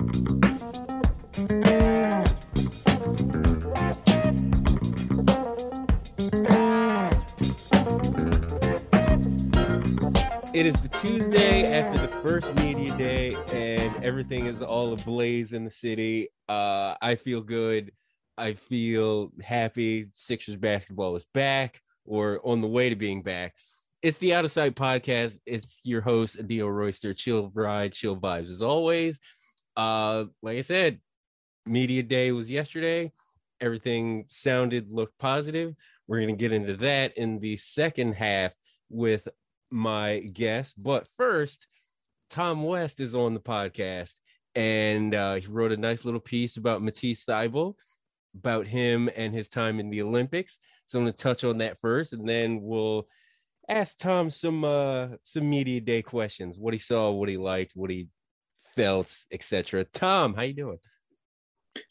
It is the Tuesday after the first media day, and everything is all ablaze in the city. Uh, I feel good. I feel happy. Sixers basketball is back or on the way to being back. It's the Out of Sight podcast. It's your host, Adil Royster. Chill ride, chill vibes as always. Uh, like I said, media day was yesterday. Everything sounded, looked positive. We're going to get into that in the second half with my guest. But first, Tom West is on the podcast and uh, he wrote a nice little piece about Matisse Thybulle, about him and his time in the Olympics. So I'm going to touch on that first, and then we'll ask Tom some uh, some media day questions: what he saw, what he liked, what he felt, etc. Tom, how you doing?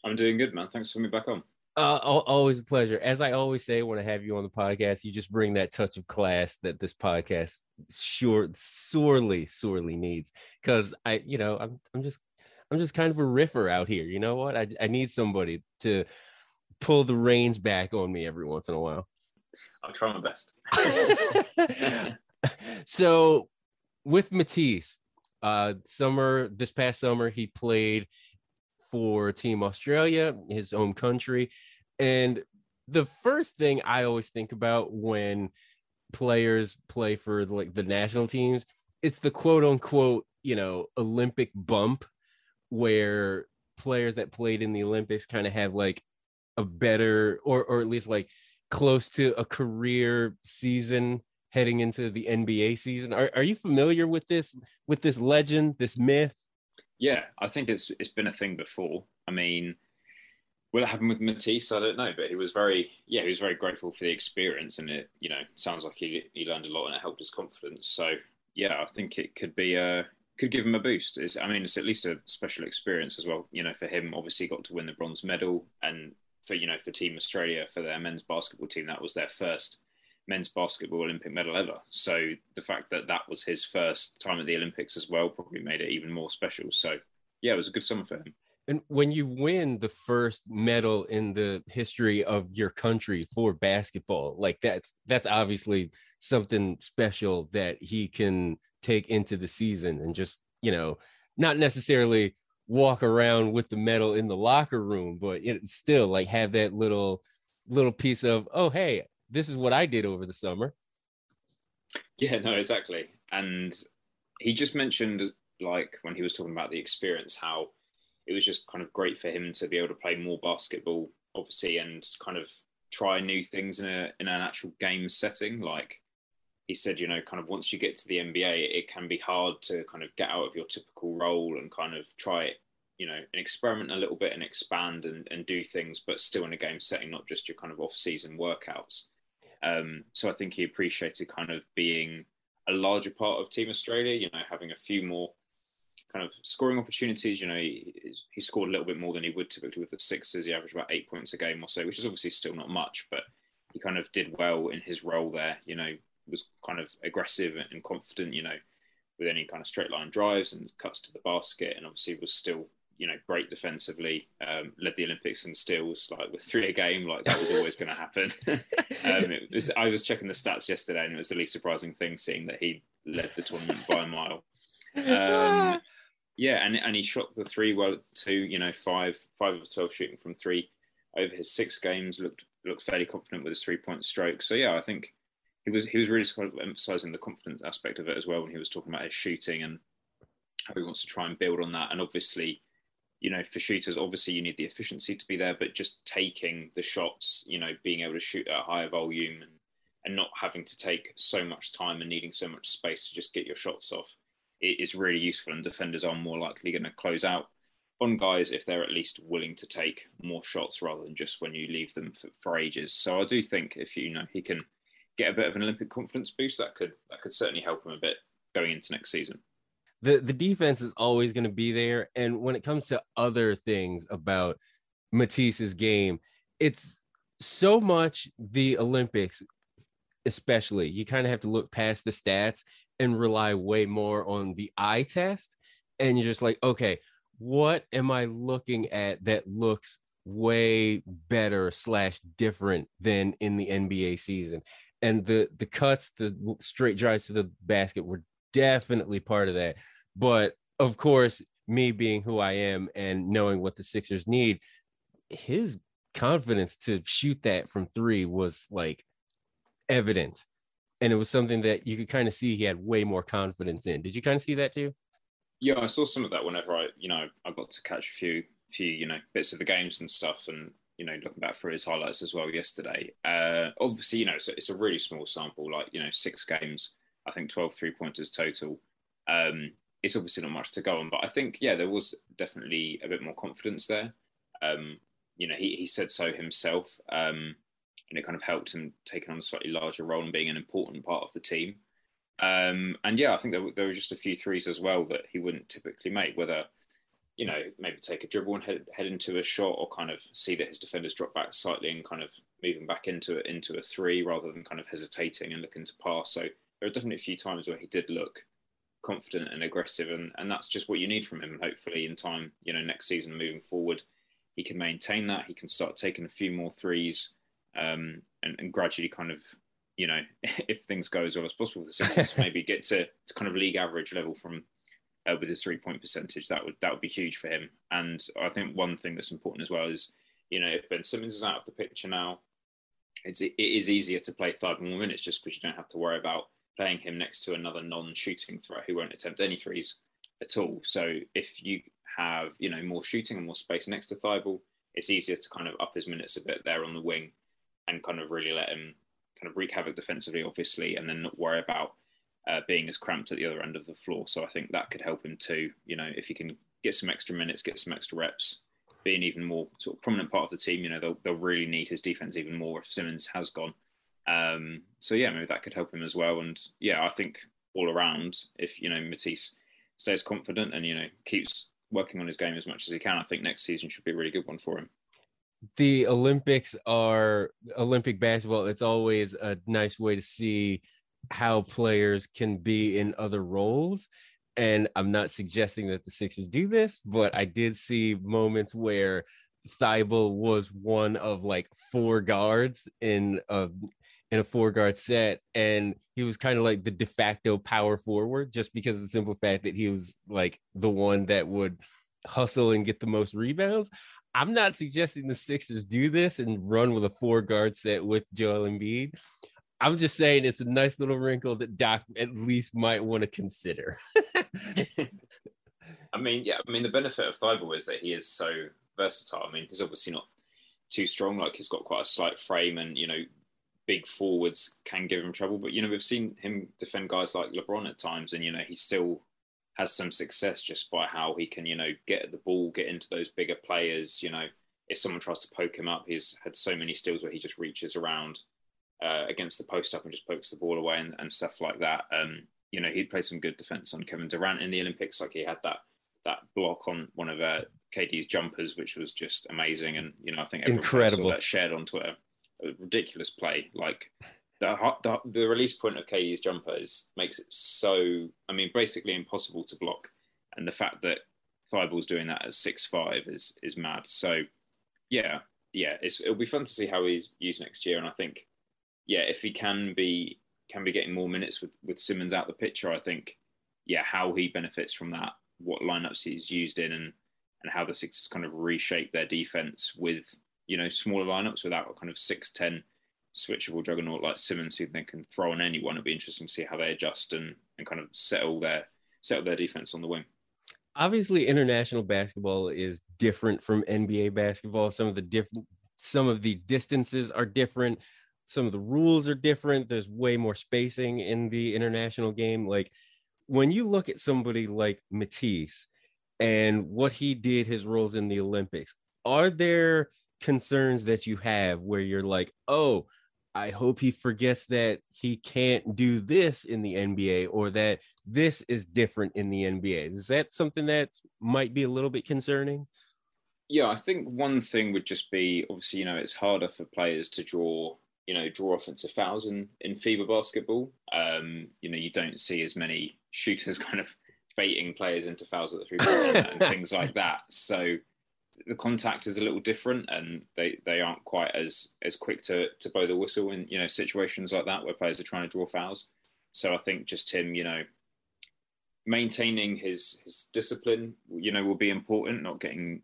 I'm doing good, man. Thanks for me back on. Uh, always a pleasure. As I always say when I have you on the podcast, you just bring that touch of class that this podcast sure sorely, sorely needs. Because I, you know, I'm, I'm just, I'm just kind of a riffer out here. You know what? I, I need somebody to pull the reins back on me every once in a while. I'll try my best. so, with Matisse, uh, summer this past summer he played for Team Australia, his home country. And the first thing I always think about when players play for like the national teams, it's the quote unquote, you know, Olympic bump where players that played in the Olympics kind of have like a better or or at least like close to a career season heading into the NBA season. Are are you familiar with this with this legend, this myth? Yeah, I think it's it's been a thing before. I mean, will it happen with Matisse? I don't know, but he was very yeah, he was very grateful for the experience, and it you know sounds like he he learned a lot and it helped his confidence. So yeah, I think it could be a could give him a boost. It's, I mean, it's at least a special experience as well. You know, for him, obviously got to win the bronze medal, and for you know for Team Australia for their men's basketball team, that was their first men's basketball Olympic medal ever. So the fact that that was his first time at the Olympics as well probably made it even more special. So yeah, it was a good summer for him. And when you win the first medal in the history of your country for basketball, like that's that's obviously something special that he can take into the season and just, you know, not necessarily walk around with the medal in the locker room, but it still like have that little little piece of, oh hey, this is what I did over the summer. Yeah, no, exactly. And he just mentioned, like, when he was talking about the experience, how it was just kind of great for him to be able to play more basketball, obviously, and kind of try new things in a in an actual game setting. Like he said, you know, kind of once you get to the NBA, it can be hard to kind of get out of your typical role and kind of try you know, and experiment a little bit and expand and, and do things, but still in a game setting, not just your kind of off season workouts. Um, so I think he appreciated kind of being a larger part of Team Australia, you know, having a few more kind of scoring opportunities. You know, he, he scored a little bit more than he would typically with the Sixers. He averaged about eight points a game or so, which is obviously still not much, but he kind of did well in his role there. You know, was kind of aggressive and confident. You know, with any kind of straight line drives and cuts to the basket, and obviously was still you know great defensively. Um, led the Olympics in steals, like with three a game, like that was always going to happen. um, was, I was checking the stats yesterday, and it was the least surprising thing seeing that he led the tournament by a mile. Um, yeah, and and he shot the three well too. You know, five five of twelve shooting from three over his six games. Looked looked fairly confident with his three point stroke. So yeah, I think he was he was really sort of emphasising the confidence aspect of it as well when he was talking about his shooting and how he wants to try and build on that. And obviously, you know, for shooters, obviously you need the efficiency to be there, but just taking the shots, you know, being able to shoot at a higher volume and, and not having to take so much time and needing so much space to just get your shots off it is really useful. And defenders are more likely going to close out on guys if they're at least willing to take more shots rather than just when you leave them for, for ages. So I do think if you know he can get a bit of an Olympic confidence boost, that could that could certainly help him a bit going into next season the the defense is always going to be there. And when it comes to other things about Matisse's game, it's so much the Olympics, especially. You kind of have to look past the stats and rely way more on the eye test. And you're just like, okay, what am I looking at that looks way better slash different than in the NBA season? And the the cuts, the straight drives to the basket were definitely part of that. But of course, me being who I am and knowing what the Sixers need, his confidence to shoot that from three was like evident. And it was something that you could kind of see he had way more confidence in. Did you kind of see that too? Yeah, I saw some of that whenever I, you know, I got to catch a few, few, you know, bits of the games and stuff, and you know, looking back through his highlights as well yesterday. Uh, obviously, you know, it's a, it's a really small sample, like you know, six games. I think 12 three pointers total. Um, it's obviously not much to go on, but I think yeah, there was definitely a bit more confidence there. Um, you know, he he said so himself, um, and it kind of helped him taking on a slightly larger role and being an important part of the team. Um, and yeah, I think there, there were just a few threes as well that he wouldn't typically make, whether you know maybe take a dribble and head, head into a shot, or kind of see that his defenders drop back slightly and kind of moving back into it into a three rather than kind of hesitating and looking to pass. So there are definitely a few times where he did look confident and aggressive, and, and that's just what you need from him. And hopefully, in time, you know, next season moving forward, he can maintain that. He can start taking a few more threes, um, and, and gradually kind of, you know, if things go as well as possible, for the Sixers maybe get to, to kind of league average level from uh, with his three point percentage. That would that would be huge for him. And I think one thing that's important as well is, you know, if Ben Simmons is out of the picture now, it's it is easier to play five more minutes just because you don't have to worry about playing him next to another non-shooting threat who won't attempt any threes at all. So if you have you know more shooting and more space next to Thybulle, it's easier to kind of up his minutes a bit there on the wing and kind of really let him kind of wreak havoc defensively, obviously, and then not worry about uh, being as cramped at the other end of the floor. So I think that could help him too. You know, if he can get some extra minutes, get some extra reps, be an even more sort of prominent part of the team, you know, they'll, they'll really need his defense even more if Simmons has gone. Um, so yeah, maybe that could help him as well. And yeah, I think all around, if you know Matisse stays confident and you know keeps working on his game as much as he can, I think next season should be a really good one for him. The Olympics are Olympic basketball. It's always a nice way to see how players can be in other roles. And I'm not suggesting that the Sixers do this, but I did see moments where Thybulle was one of like four guards in a in a four guard set, and he was kind of like the de facto power forward, just because of the simple fact that he was like the one that would hustle and get the most rebounds. I'm not suggesting the Sixers do this and run with a four guard set with Joel Embiid. I'm just saying it's a nice little wrinkle that Doc at least might want to consider. I mean, yeah, I mean the benefit of Thybulle is that he is so versatile. I mean, he's obviously not too strong, like he's got quite a slight frame and you know big forwards can give him trouble. But you know, we've seen him defend guys like LeBron at times, and you know, he still has some success just by how he can, you know, get the ball, get into those bigger players. You know, if someone tries to poke him up, he's had so many steals where he just reaches around uh, against the post up and just pokes the ball away and, and stuff like that. Um, you know, he'd play some good defense on Kevin Durant in the Olympics. Like he had that that block on one of uh, KD's jumpers, which was just amazing. And you know, I think everyone incredible saw that shared on Twitter a ridiculous play. Like the, the, the release point of KD's jumper is, makes it so. I mean, basically impossible to block, and the fact that Thybulle's doing that at six five is is mad. So yeah, yeah, it'll be fun to see how he's used next year, and I think yeah, if he can be can be getting more minutes with with Simmons out the picture, I think yeah, how he benefits from that, what lineups he's used in, and and how the Sixers kind of reshape their defense with you know smaller lineups without a kind of six ten switchable juggernaut like Simmons who they can throw on anyone. It'll be interesting to see how they adjust and, and kind of settle their settle their defense on the wing. Obviously, international basketball is different from NBA basketball. Some of the different some of the distances are different. Some of the rules are different. There's way more spacing in the international game. Like when you look at somebody like Matisse and what he did, his roles in the Olympics, are there concerns that you have where you're like, oh, I hope he forgets that he can't do this in the NBA or that this is different in the NBA. Is that something that might be a little bit concerning? Yeah, I think one thing would just be obviously, you know, it's harder for players to draw, you know, draw offensive fouls in, in FIBA basketball. Um, you know, you don't see as many shooters kind of baiting players into fouls at the three point and things like that. So the contact is a little different, and they, they aren't quite as as quick to to blow the whistle in you know situations like that where players are trying to draw fouls. So I think just him, you know, maintaining his his discipline, you know, will be important. Not getting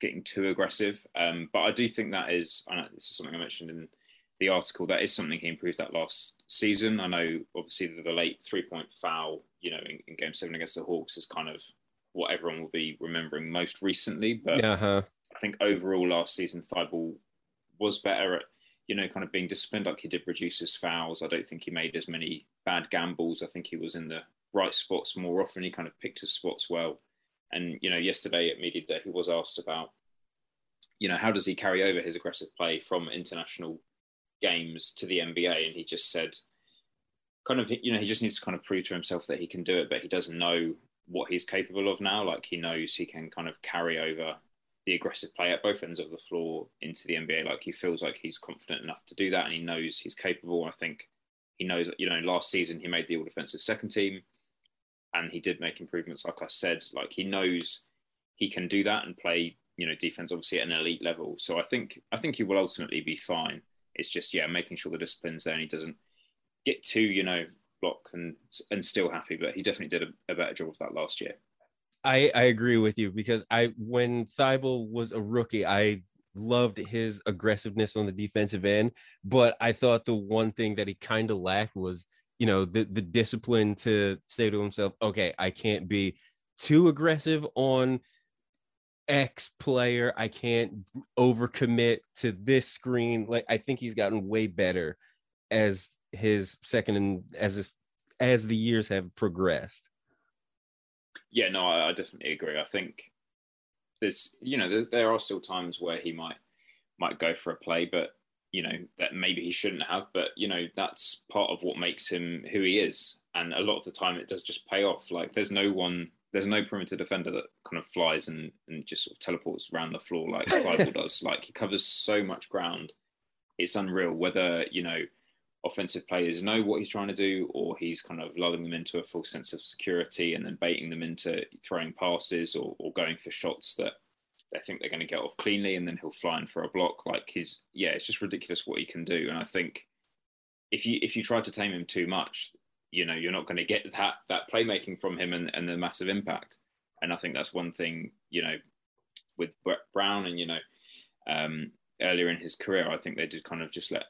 getting too aggressive. Um, but I do think that is, this is something I mentioned in the article, that is something he improved that last season. I know, obviously, the, the late three point foul, you know, in, in, game seven against the Hawks is kind of what everyone will be remembering most recently. But uh-huh. I think overall last season, Thybulle was better at, you know, kind of being disciplined. Like he did reduce his fouls. I don't think he made as many bad gambles. I think he was in the right spots more often. He kind of picked his spots well. And you know, yesterday at media day, he was asked about, you know, how does he carry over his aggressive play from international games to the NBA, and he just said, kind of, you know, he just needs to kind of prove to himself that he can do it, but he doesn't know what he's capable of now. Like he knows he can kind of carry over the aggressive play at both ends of the floor into the NBA. Like he feels like he's confident enough to do that, and he knows he's capable. I think he knows, you know, last season he made the All Defensive Second Team and he did make improvements. Like I said, like he knows he can do that and play, you know, defense obviously at an elite level. So I think I think he will ultimately be fine. It's just yeah, making sure the discipline's there and he doesn't get too, you know, block and and still happy. But he definitely did a, a better job of that last year. I, I agree with you because I when Thybulle was a rookie, I loved his aggressiveness on the defensive end, but I thought the one thing that he kind of lacked was you know the the discipline to say to himself okay i can't be too aggressive on x player i can't overcommit to this screen like i think he's gotten way better as his second and as his as the years have progressed. Yeah no i, I definitely agree. I think there's you know there, there are still times where he might might go for a play but you know that maybe he shouldn't have but you know that's part of what makes him who he is. And a lot of the time it does just pay off. Like there's no one there's no perimeter defender that kind of flies and, and just sort of teleports around the floor like Thybulle does. Like he covers so much ground. It's unreal whether you know offensive players know what he's trying to do or he's kind of lulling them into a false sense of security and then baiting them into throwing passes or, or going for shots that they think they're going to get off cleanly and then he'll fly in for a block. Like his, yeah, it's just ridiculous what he can do. And I think if you if you try to tame him too much, you know, you're not going to get that that playmaking from him and, and the massive impact. And I think that's one thing, you know, with Brett Brown and you know, um, earlier in his career, I think they did kind of just let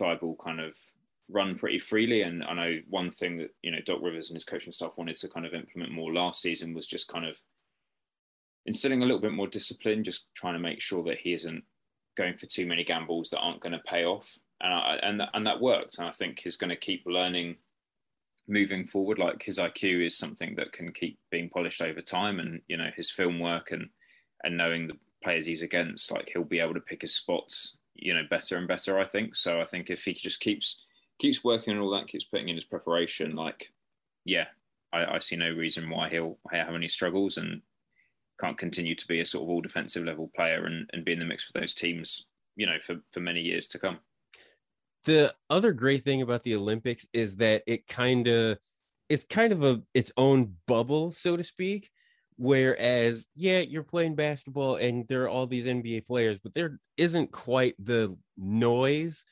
Thybulle kind of run pretty freely. And I know one thing that you know Doc Rivers and his coaching staff wanted to kind of implement more last season was just kind of instilling a little bit more discipline, just trying to make sure that he isn't going for too many gambles that aren't going to pay off. And I, and and that worked. And I think he's going to keep learning moving forward. Like his IQ is something that can keep being polished over time, and you know his film work and and knowing the players he's against, like he'll be able to pick his spots, you know, better and better. I think so. I think if he just keeps keeps working on all that, keeps putting in his preparation, like yeah, I, I see no reason why he'll have any struggles. And can't continue to be a sort of all defensive level player and, and be in the mix for those teams, you know, for, for many years to come. The other great thing about the Olympics is that it kind of it's kind of a its own bubble, so to speak. Whereas, yeah, you're playing basketball and there are all these NBA players, but there isn't quite the noise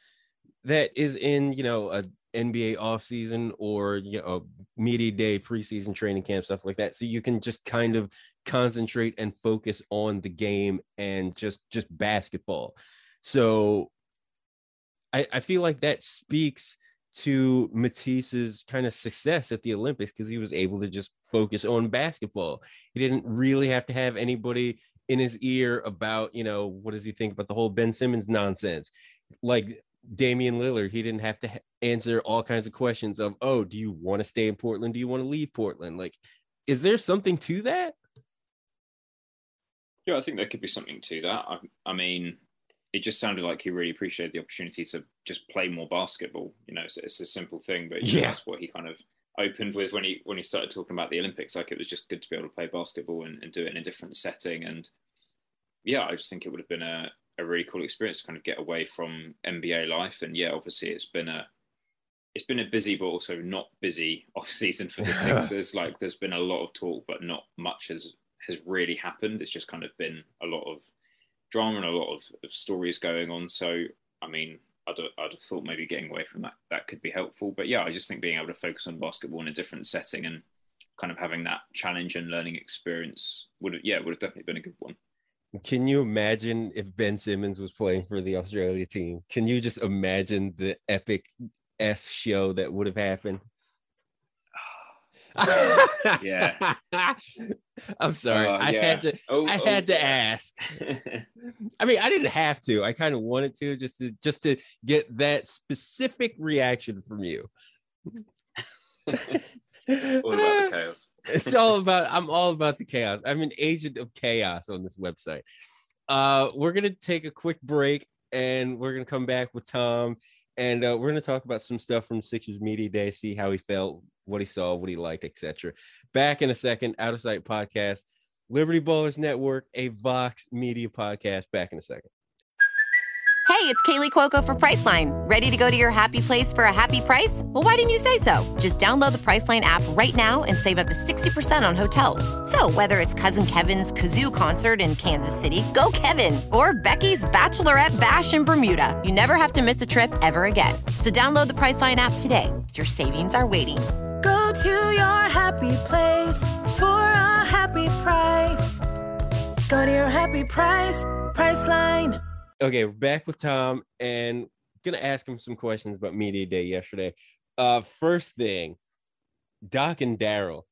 that is in, you know, a NBA offseason or you know media day, preseason training camp, stuff like that. So you can just kind of concentrate and focus on the game and just just basketball. So I, I feel like that speaks to Matisse's kind of success at the Olympics because he was able to just focus on basketball. He didn't really have to have anybody in his ear about, you know, what does he think about the whole Ben Simmons nonsense? Like Damian Lillard, he didn't have to answer all kinds of questions of, oh, do you want to stay in Portland? Do you want to leave Portland? Like, is there something to that? Yeah, I think there could be something to that. I, I mean, it just sounded like he really appreciated the opportunity to just play more basketball. You know, it's, it's a simple thing, but yeah, know, that's what he kind of opened with when he when he started talking about the Olympics. Like it was just good to be able to play basketball and, and do it in a different setting. And yeah, I just think it would have been a, a really cool experience to kind of get away from NBA life. And yeah, obviously it's been a it's been a busy but also not busy off season for the Sixers. like there's been a lot of talk, but not much has has really happened. It's just kind of been a lot of drama and a lot of, of stories going on. So I mean, I'd, I'd have thought maybe getting away from that that could be helpful. But yeah, I just think being able to focus on basketball in a different setting and kind of having that challenge and learning experience would have, yeah would have definitely been a good one. Can you imagine if Ben Simmons was playing for the Australia team? Can you just imagine the epic S show that would have happened? Yeah. I'm sorry. Uh, I yeah. had to oh, I had oh, to ask. I mean, I didn't have to. I kind of wanted to just to just to get that specific reaction from you. all about the chaos. it's all about I'm all about the chaos. I'm an agent of chaos on this website. Uh we're gonna take a quick break and we're gonna come back with Tom and uh, we're gonna talk about some stuff from Sixers Media Day, see how he felt, what he saw, what he liked, etc. Back in a second, out of sight podcast, Liberty Ballers Network, a Vox Media podcast. Back in a second. Hey, it's Kaley Cuoco for Priceline. Ready to go to your happy place for a happy price? Well, why didn't you say so? Just download the Priceline app right now and save up to 60% on hotels. So, whether it's Cousin Kevin's Kazoo concert in Kansas City, go Kevin, or Becky's Bachelorette Bash in Bermuda, you never have to miss a trip ever again. So, download the Priceline app today. Your savings are waiting To your happy place for a happy price. Go to your happy price, Priceline. Okay, we're back with Tom and gonna ask him some questions about Media Day yesterday. Uh first thing, Doc and Daryl.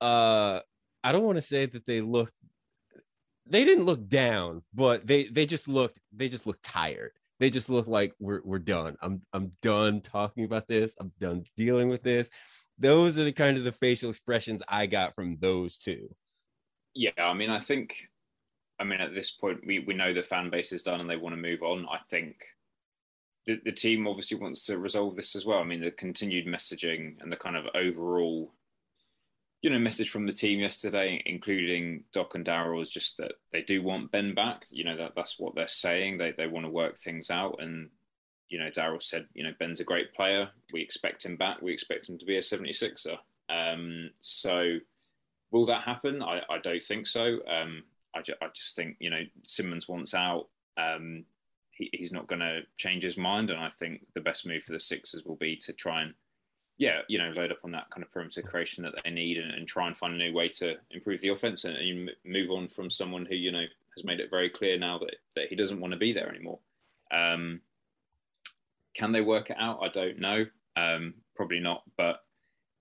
Uh I don't want to say that they looked they didn't look down, but they they just looked they just looked tired. They just look like we're we're done. I'm I'm done talking about this. I'm done dealing with this those are the kind of the facial expressions I got from those two. Yeah, I mean, I think, I mean, at this point, we, we know the fan base is done and they want to move on. I think the, the team obviously wants to resolve this as well. I mean, the continued messaging and the kind of overall, you know, message from the team yesterday, including Doc and Daryl, is just that they do want Ben back. You know, that that's what they're saying. They they want to work things out, and you know, Daryl said, you know, Ben's a great player. We expect him back. We expect him to be a 76er. Um, so will that happen? I, I don't think so. Um, I, ju- I, just think, you know, Simmons wants out. Um, he, he's not going to change his mind. And I think the best move for the Sixers will be to try and, yeah, you know, load up on that kind of perimeter creation that they need and, and try and find a new way to improve the offense and, and move on from someone who, you know, has made it very clear now that, that he doesn't want to be there anymore. Um, can they work it out? I don't know. Um, probably not. But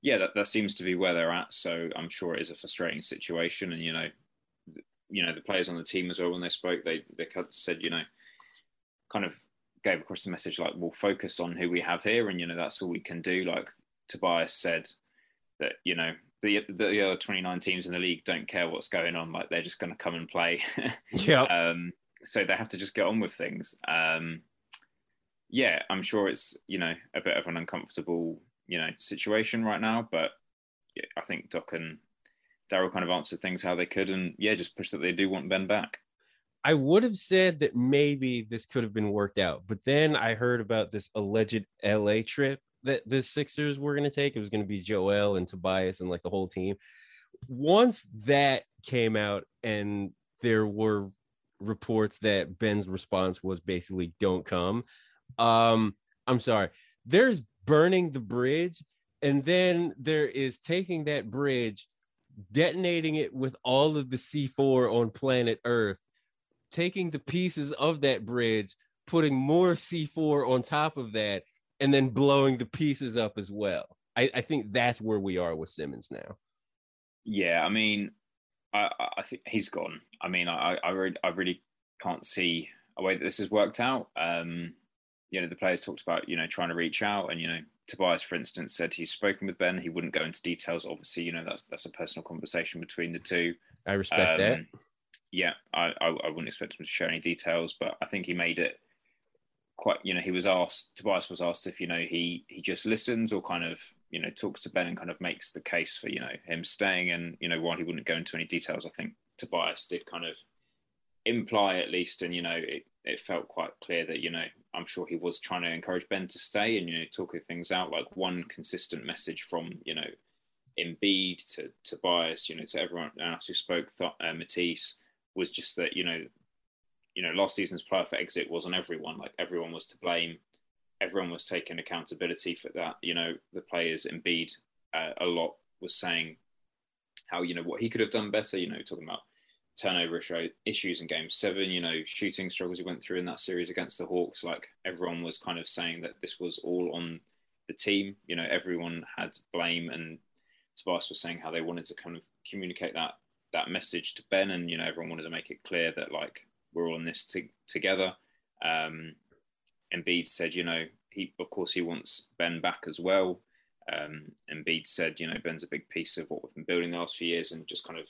yeah, that, that seems to be where they're at. So I'm sure it is a frustrating situation. And you know, you know the players on the team as well when they spoke, they they said you know, kind of gave across the message like we'll focus on who we have here, and you know that's all we can do. Like Tobias said that you know the the other 29 teams in the league don't care what's going on. Like they're just going to come and play. yeah. Um, so they have to just get on with things. Um, yeah, I'm sure it's you know a bit of an uncomfortable you know situation right now, but I think Doc and Daryl kind of answered things how they could, and yeah, just push that they do want Ben back. I would have said that maybe this could have been worked out, but then I heard about this alleged LA trip that the Sixers were going to take. It was going to be Joel and Tobias and like the whole team. Once that came out, and there were reports that Ben's response was basically "Don't come." Um i'm sorry. There's burning the bridge and then there is taking that bridge detonating it with all of the c4 on planet earth taking the pieces of that bridge putting more c4 on top of that and then blowing the pieces up as well. I, I think that's where we are with simmons now. Yeah i mean i i think he's gone. I mean i i I really can't see a way that this has worked out. Um you know, the players talked about, you know, trying to reach out and, you know, Tobias, for instance, said he's spoken with Ben. He wouldn't go into details. Obviously, you know, that's that's a personal conversation between the two. I respect um, that. Yeah, I, I, I wouldn't expect him to share any details, but I think he made it quite. You know, he was asked. Tobias was asked if you know he he just listens or kind of you know talks to Ben and kind of makes the case for you know him staying. And you know, while he wouldn't go into any details, I think Tobias did kind of imply at least, and you know, it, it felt quite clear that you know, I'm sure he was trying to encourage Ben to stay and you know, talking things out. Like one consistent message from you know, Embiid to Tobias, you know, to everyone else who spoke, uh, Matisse was just that you know, you know, last season's playoff exit was on everyone. Like everyone was to blame. Everyone was taking accountability for that. You know, the players, Embiid, uh, a lot was saying how you know what he could have done better. You know, talking about turnover issues in Game Seven. You know, shooting struggles he went through in that series against the Hawks. Like everyone was kind of saying that this was all on the team. You know, everyone had blame, and Tobias was saying how they wanted to kind of communicate that that message to Ben, and you know, everyone wanted to make it clear that like we're all in this t- together. Um, Embiid said, you know, he of course he wants Ben back as well. Um, Embiid said, you know, Ben's a big piece of what we've been building the last few years, and just kind of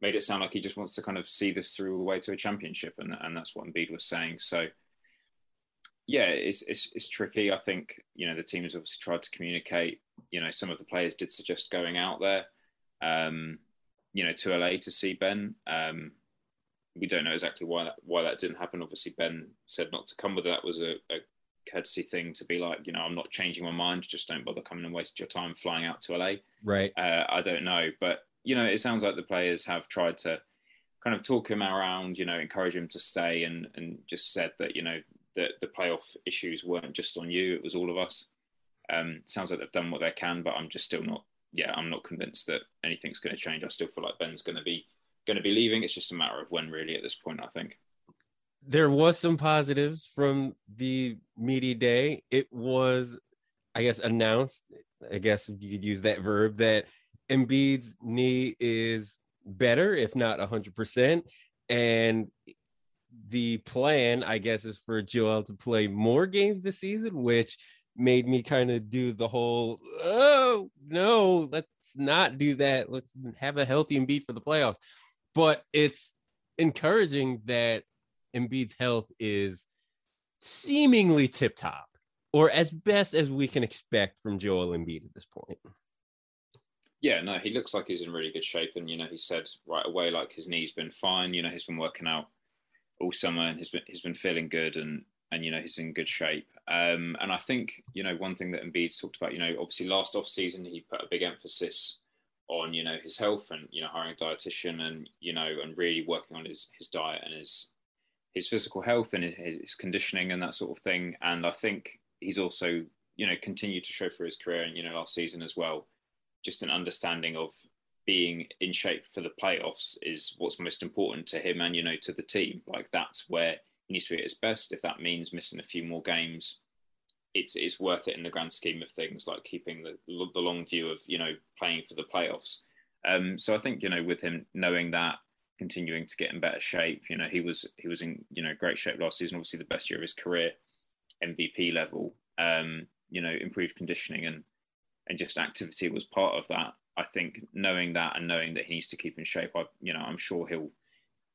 made it sound like he just wants to kind of see this through all the way to a championship, and and that's what Embiid was saying. So, yeah, it's it's, it's tricky. I think you know the team has obviously tried to communicate. You know, some of the players did suggest going out there, um, you know, to LA to see Ben. Um, we don't know exactly why that why that didn't happen. Obviously, Ben said not to come with. That was a, a courtesy thing to be like, you know, I'm not changing my mind. Just don't bother coming and waste your time flying out to LA. Right. Uh, I don't know, but you know, it sounds like the players have tried to kind of talk him around, you know, encourage him to stay, and and just said that you know that the playoff issues weren't just on you; it was all of us. Um, sounds like they've done what they can, but I'm just still not. Yeah, I'm not convinced that anything's going to change. I still feel like Ben's going to be going to be leaving. It's just a matter of when, really, at this point. I think there was some positives from the media day. It was, I guess, announced. I guess you could use that verb that Embiid's knee is better, if not 100%. And the plan, I guess, is for Joel to play more games this season, which made me kind of do the whole, oh, no, let's not do that. Let's have a healthy Embiid for the playoffs. But it's encouraging that Embiid's health is seemingly tip top, or as best as we can expect from Joel Embiid at this point. Yeah, no, he looks like he's in really good shape, and you know, he said right away like his knee's been fine. You know, he's been working out all summer, and he's been he's been feeling good, and and you know he's in good shape. Um, and I think you know one thing that Embiid's talked about, you know, obviously last off season he put a big emphasis on you know his health and you know hiring a dietitian and you know and really working on his his diet and his his physical health and his, his conditioning and that sort of thing. And I think he's also, you know, continued to show for his career and, you know, last season as well, just an understanding of being in shape for the playoffs is what's most important to him and, you know, to the team. Like that's where he needs to be at his best. If that means missing a few more games, it's, it's worth it in the grand scheme of things, like keeping the, the long view of, you know, playing for the playoffs. Um, so I think, you know, with him knowing that continuing to get in better shape. You know, he was he was in you know great shape last season. Obviously, the best year of his career, MVP level. Um, you know, improved conditioning and and just activity was part of that. I think knowing that and knowing that he needs to keep in shape, I you know I'm sure he'll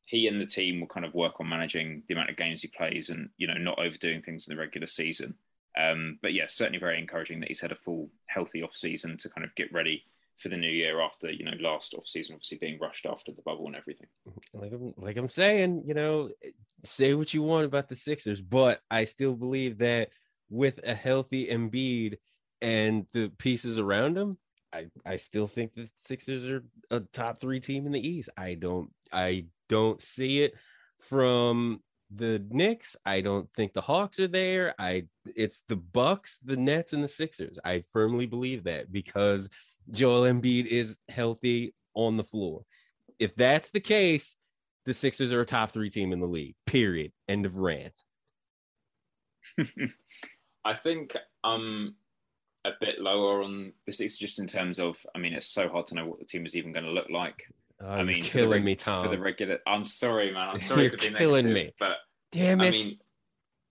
he and the team will kind of work on managing the amount of games he plays and you know not overdoing things in the regular season. Um, but yeah, certainly very encouraging that he's had a full healthy off season to kind of get ready for the new year after you know last off season obviously being rushed after the bubble and everything like I'm, like I'm saying you know say what you want about the Sixers but I still believe that with a healthy Embiid and the pieces around him I I still think the Sixers are a top 3 team in the East I don't I don't see it from the Knicks. I don't think the Hawks are there. I it's the Bucks, the Nets, and the Sixers. I firmly believe that because Joel Embiid is healthy on the floor. If that's the case, the Sixers are a top three team in the league. Period. End of rant. I think I'm a bit lower on the Sixers just in terms of. I mean, it's so hard to know what the team is even going to look like. Oh, I mean, killing reg- me, Tom. For the regular, I'm sorry, man. I'm sorry to be killing negative, me, but damn it. I mean,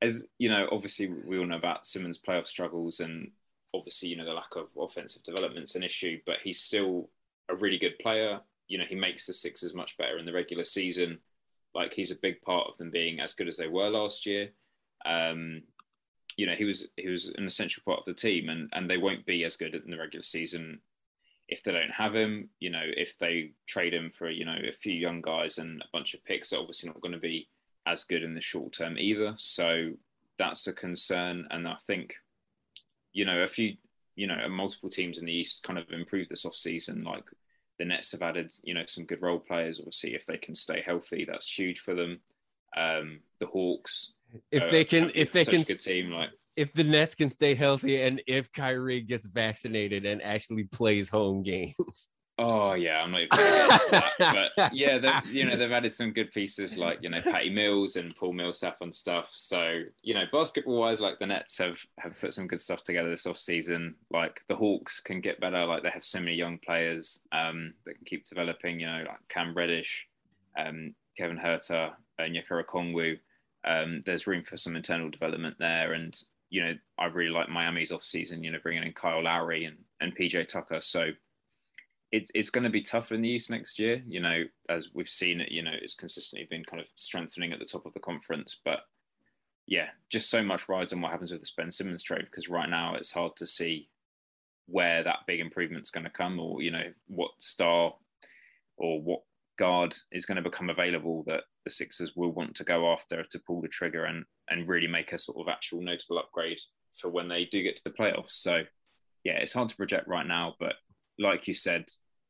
as you know, obviously we all know about Simmons' playoff struggles, and obviously, you know, the lack of offensive development's an issue, but he's still a really good player. You know, he makes the Sixers much better in the regular season. Like he's a big part of them being as good as they were last year. Um, you know, he was he was an essential part of the team, and and they won't be as good in the regular season if they don't have him, you know, if they trade him for, you know, a few young guys and a bunch of picks, they're obviously not going to be as good in the short term either. So that's a concern. And I think, you know, a few, you know, multiple teams in the East kind of improved this off season. Like the Nets have added, you know, some good role players. Obviously, if they can stay healthy, that's huge for them. Um, the Hawks, if uh, they can, if they can, good team like if the Nets can stay healthy and if Kyrie gets vaccinated and actually plays home games. Oh yeah, I'm not even that. But yeah, you know they've added some good pieces like you know Patty Mills and Paul Millsap and stuff. So you know basketball wise, like the Nets have have put some good stuff together this off season. Like the Hawks can get better. Like they have so many young players um, that can keep developing. You know like Cam Reddish, um, Kevin Huerter, and Onyeka Okongwu. Um, there's room for some internal development there, and you know, I really like Miami's off season, you know, bringing in Kyle Lowry and, and PJ Tucker. So it's, it's going to be tougher in the East next year. You know, as we've seen it, you know, it's consistently been kind of strengthening at the top of the conference. But yeah, just so much rides on what happens with the Ben Simmons trade because right now it's hard to see where that big improvement's going to come or, you know, what star or what guard is going to become available that the Sixers will want to go after to pull the trigger and and really make a sort of actual notable upgrade for when they do get to the playoffs. So yeah, it's hard to project right now, but like you said,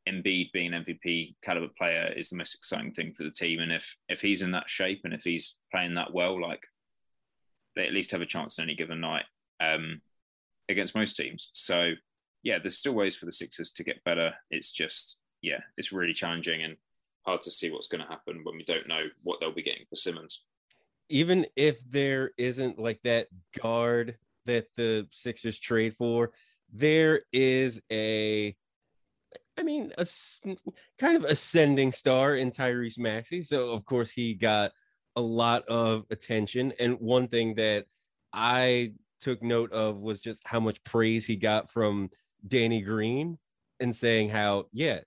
Embiid being an MVP caliber player is the most exciting thing for the team. And if if he's in that shape and if he's playing that well, like they at least have a chance on any given night um, against most teams. So yeah, there's still ways for the Sixers to get better. It's just yeah, it's really challenging and hard to see what's going to happen when we don't know what they'll be getting for Simmons even if there isn't like that guard that the Sixers trade for, there is a, I mean, a kind of ascending star in Tyrese Maxey. So, of course, he got a lot of attention. And one thing that I took note of was just how much praise he got from Danny Green and saying how, yeah,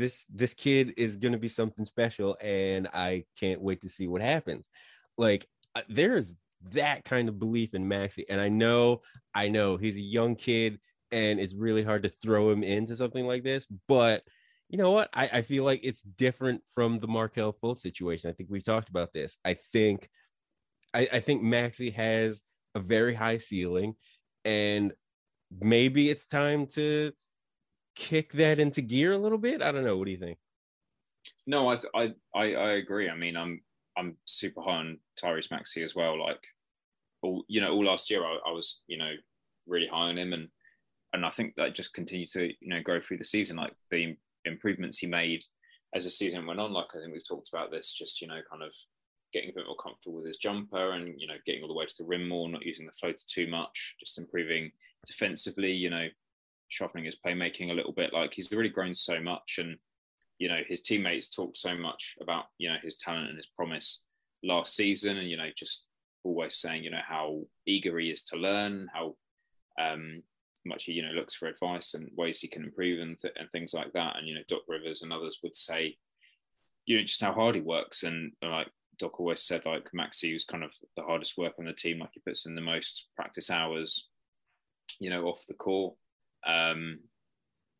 this this kid is going to be something special and I can't wait to see what happens like uh, there's that kind of belief in Maxey. And I know, I know he's a young kid and it's really hard to throw him into something like this. But you know what? I, I feel like it's different from the Markelle Fultz situation. I think we've talked about this. I think I, I think Maxey has a very high ceiling and maybe it's time to kick that into gear a little bit. I don't know. What do you think? No, I, I, I, I agree. I mean, I'm I'm super high on Tyrese Maxey as well. Like all you know, all last year I, I, was you know really high on him, and and I think that just continued to you know go through the season. Like the improvements he made as the season went on. Like I think we've talked about this, just you know, kind of getting a bit more comfortable with his jumper, and you know, getting all the way to the rim more, not using the floater too much, just improving defensively. You know, sharpening his playmaking a little bit. Like he's really grown so much, and you know his teammates talked so much about you know his talent and his promise last season, and you know just always saying you know how eager he is to learn, how um, much he you know looks for advice and ways he can improve and, th- and things like that. And you know Doc Rivers and others would say, you know just how hard he works, and like Doc always said, like Maxey was kind of the hardest work on the team. Like he puts in the most practice hours, you know, off the court, um,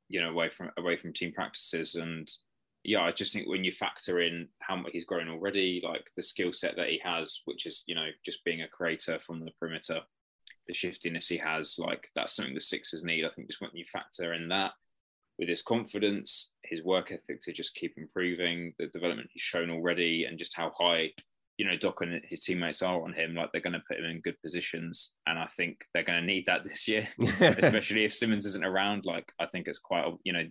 you know, away from away from team practices, and yeah, I just think when you factor in how much he's grown already, like the skill set that he has, which is, you know, just being a creator from the perimeter, the shiftiness he has, like that's something the Sixers need. I think just when you factor in that with his confidence, his work ethic to just keep improving, the development he's shown already, and just how high, you know, Doc and his teammates are on him, like they're going to put him in good positions. And I think they're going to need that this year, especially if Simmons isn't around. Like, I think it's quite, you know,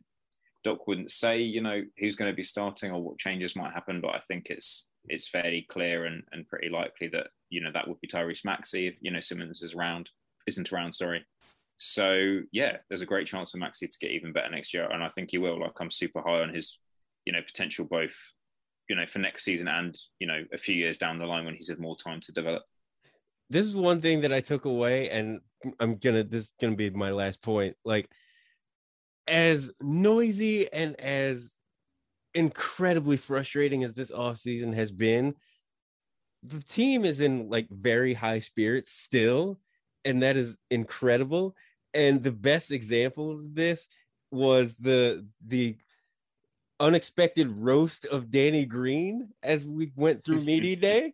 Doc wouldn't say, you know, who's going to be starting or what changes might happen, but I think it's it's fairly clear and, and pretty likely that you know that would be Tyrese Maxey if you know Simmons is around, isn't around. Sorry. So yeah, there's a great chance for Maxey to get even better next year, and I think he will. Like I'm super high on his, you know, potential both, you know, for next season and you know a few years down the line when he's had more time to develop. This is one thing that I took away, and I'm gonna this is gonna be my last point. Like as noisy and as incredibly frustrating as this offseason has been, the team is in like very high spirits still, and that is incredible. And the best example of this was the the unexpected roast of Danny Green as we went through media day.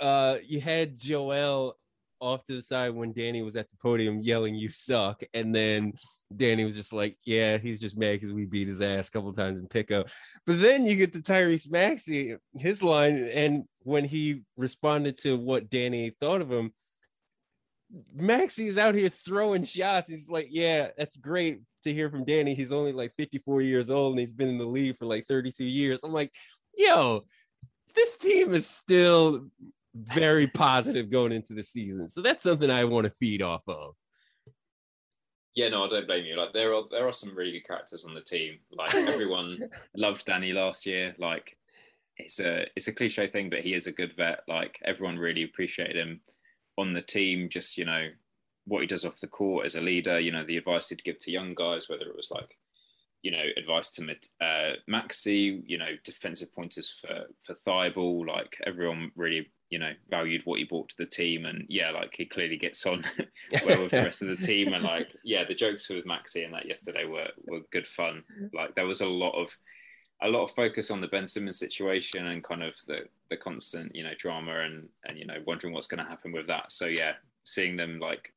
Uh, you had Joel off to the side when Danny was at the podium yelling, "You suck," and then Danny was just like, "Yeah, he's just mad because we beat his ass a couple times in pickup." But then you get to Tyrese Maxey, his line, and when he responded to what Danny thought of him, Maxey's out here throwing shots. He's like, "Yeah, that's great to hear from Danny. He's only like 54 years old and he's been in the league for like 32 years." I'm like, "Yo." This team is still very positive going into the season. So that's something I want to feed off of. Yeah, no, I don't blame you. Like there are there are some really good characters on the team. Like everyone loved Danny last year. Like it's a it's a cliche thing, but he is a good vet. Like everyone really appreciated him on the team. Just you know what he does off the court as a leader. You know the advice he'd give to young guys, whether it was like you know advice to uh, Maxey, you know defensive pointers for for Thybulle. Like everyone really you know valued what he brought to the team and yeah like he clearly gets on well with the rest of the team and like yeah the jokes with Maxey and that yesterday were were good fun like there was a lot of a lot of focus on the Ben Simmons situation and kind of the the constant you know drama and and you know wondering what's going to happen with that so yeah seeing them like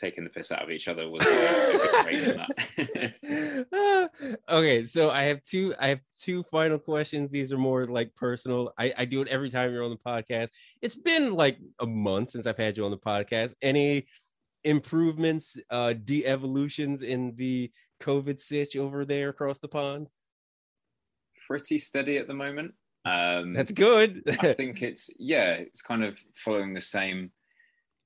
taking the piss out of each other was okay so i have two i have two final questions. These are more like personal. I, I do it every time you're on the podcast. It's been like a month since i've had you on the podcast. Any improvements uh de-evolutions in the covid sitch over there across the pond? Pretty steady at the moment. Um that's good. I think it's yeah it's kind of following the same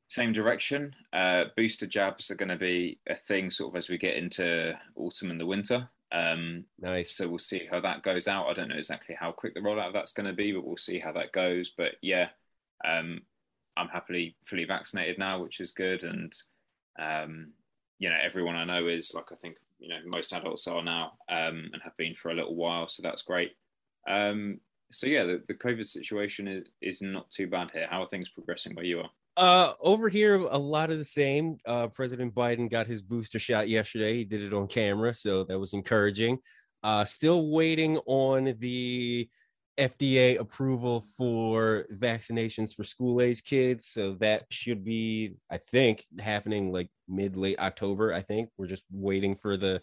same direction. Uh, booster jabs are going to be a thing sort of as we get into autumn and the winter. Um, nice. So we'll see how that goes out. I don't know exactly how quick the rollout of that's going to be, but we'll see how that goes. But yeah, um, I'm happily fully vaccinated now, which is good. And um, you know, everyone I know is like I think you know most adults are now um, and have been for a little while, so that's great. Um, so yeah, the, the COVID situation is, is not too bad here. How are things progressing where you are? Uh, over here, a lot of the same. Uh, President Biden got his booster shot yesterday. He did it on camera, so that was encouraging. Uh, still waiting on the FDA approval for vaccinations for school age kids. So that should be, I think, happening like mid late October. I think we're just waiting for the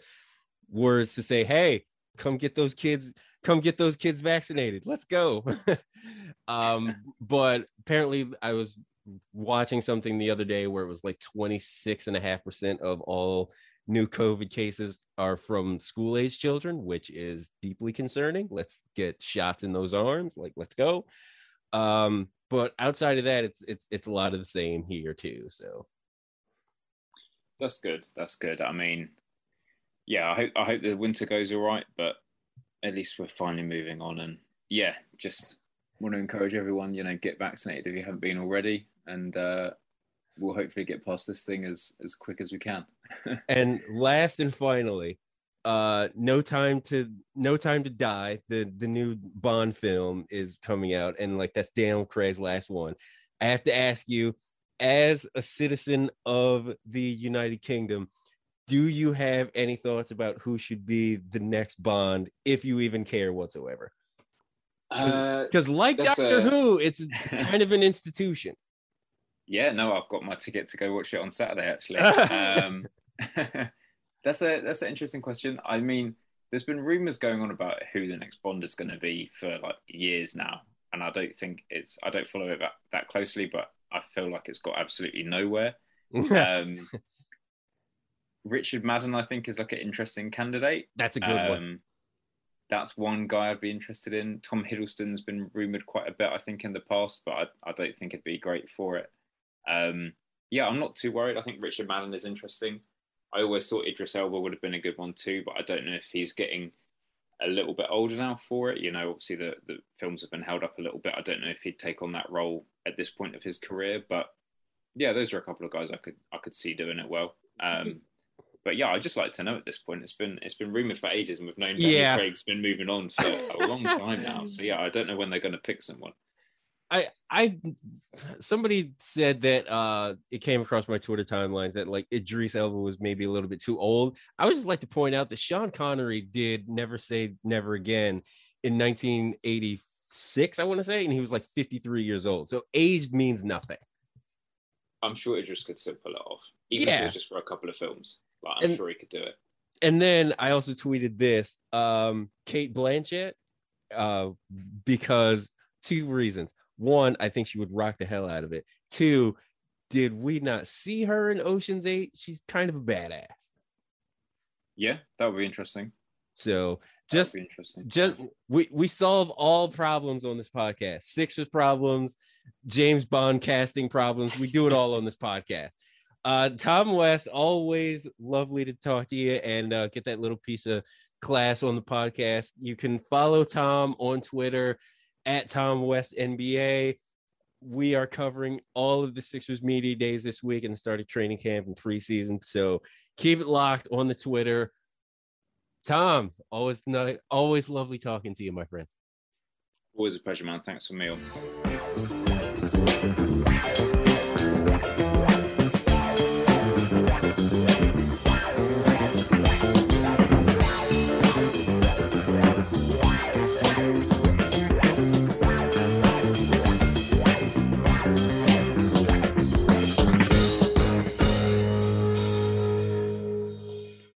words to say, "Hey, come get those kids, come get those kids vaccinated. Let's go." um, but apparently, I was watching something the other day where it was like 26 and a half percent of all new COVID cases are from school age children, which is deeply concerning. Let's get shots in those arms. Like, let's go. Um, but outside of that, it's it's it's a lot of the same here too. So that's good. That's good. I mean, yeah, I hope I hope the winter goes all right, but at least we're finally moving on. And yeah, just want to encourage everyone, you know, get vaccinated if you haven't been already and uh, we'll hopefully get past this thing as as quick as we can. and last and finally, uh, no time to no time to die. The the new Bond film is coming out, and like that's Daniel Craig's last one. I have to ask you, as a citizen of the United Kingdom, do you have any thoughts about who should be the next Bond, if you even care whatsoever? Because, uh, like Doctor a... Who, it's kind of an institution. Yeah, no, I've got my ticket to go watch it on Saturday. Actually, um, that's a that's an interesting question. I mean, there's been rumors going on about who the next Bond is going to be for like years now, and I don't think it's I don't follow it that, that closely, but I feel like it's got absolutely nowhere. um, Richard Madden, I think, is like an interesting candidate. That's a good um, one. That's one guy I'd be interested in. Tom Hiddleston's been rumored quite a bit, I think, in the past, but I, I don't think it'd be great for it. Um, yeah, I'm not too worried. I think Richard Madden is interesting. I always thought Idris Elba would have been a good one too, but I don't know if he's getting a little bit older now for it. You know, obviously the, the films have been held up a little bit. I don't know if he'd take on that role at this point of his career, but yeah, those are a couple of guys I could I could see doing it well. Um, but yeah, I just like to know at this point. It's been it's been rumored for ages, and we've known Daniel yeah. Craig's been moving on for a long time now. So yeah, I don't know when they're going to pick someone. I I somebody said that uh it came across my Twitter timelines that like Idris Elba was maybe a little bit too old. I would just like to point out that Sean Connery did Never Say Never Again in 1986, I want to say, and he was like 53 years old. So age means nothing. I'm sure Idris could still pull it off, even if it was just for a couple of films. Like, I'm And- sure he could do it. and then I also tweeted this um Cate Blanchett uh because two reasons. One, I think she would rock the hell out of it. Two, did we not see her in Ocean's 8? She's kind of a badass. Yeah, that would be interesting. So just interesting. just we we solve all problems on this podcast. Sixers problems, James Bond casting problems. We do it all on this podcast. Uh, Tom West, always lovely to talk to you and uh, get that little piece of class on the podcast. You can follow Tom on Twitter at Tom West NBA. We are covering all of the Sixers media days this week and the start of training camp and preseason. So keep it locked on the Twitter. Tom, always always lovely talking to you, my friend. Always a pleasure, man. Thanks for meal.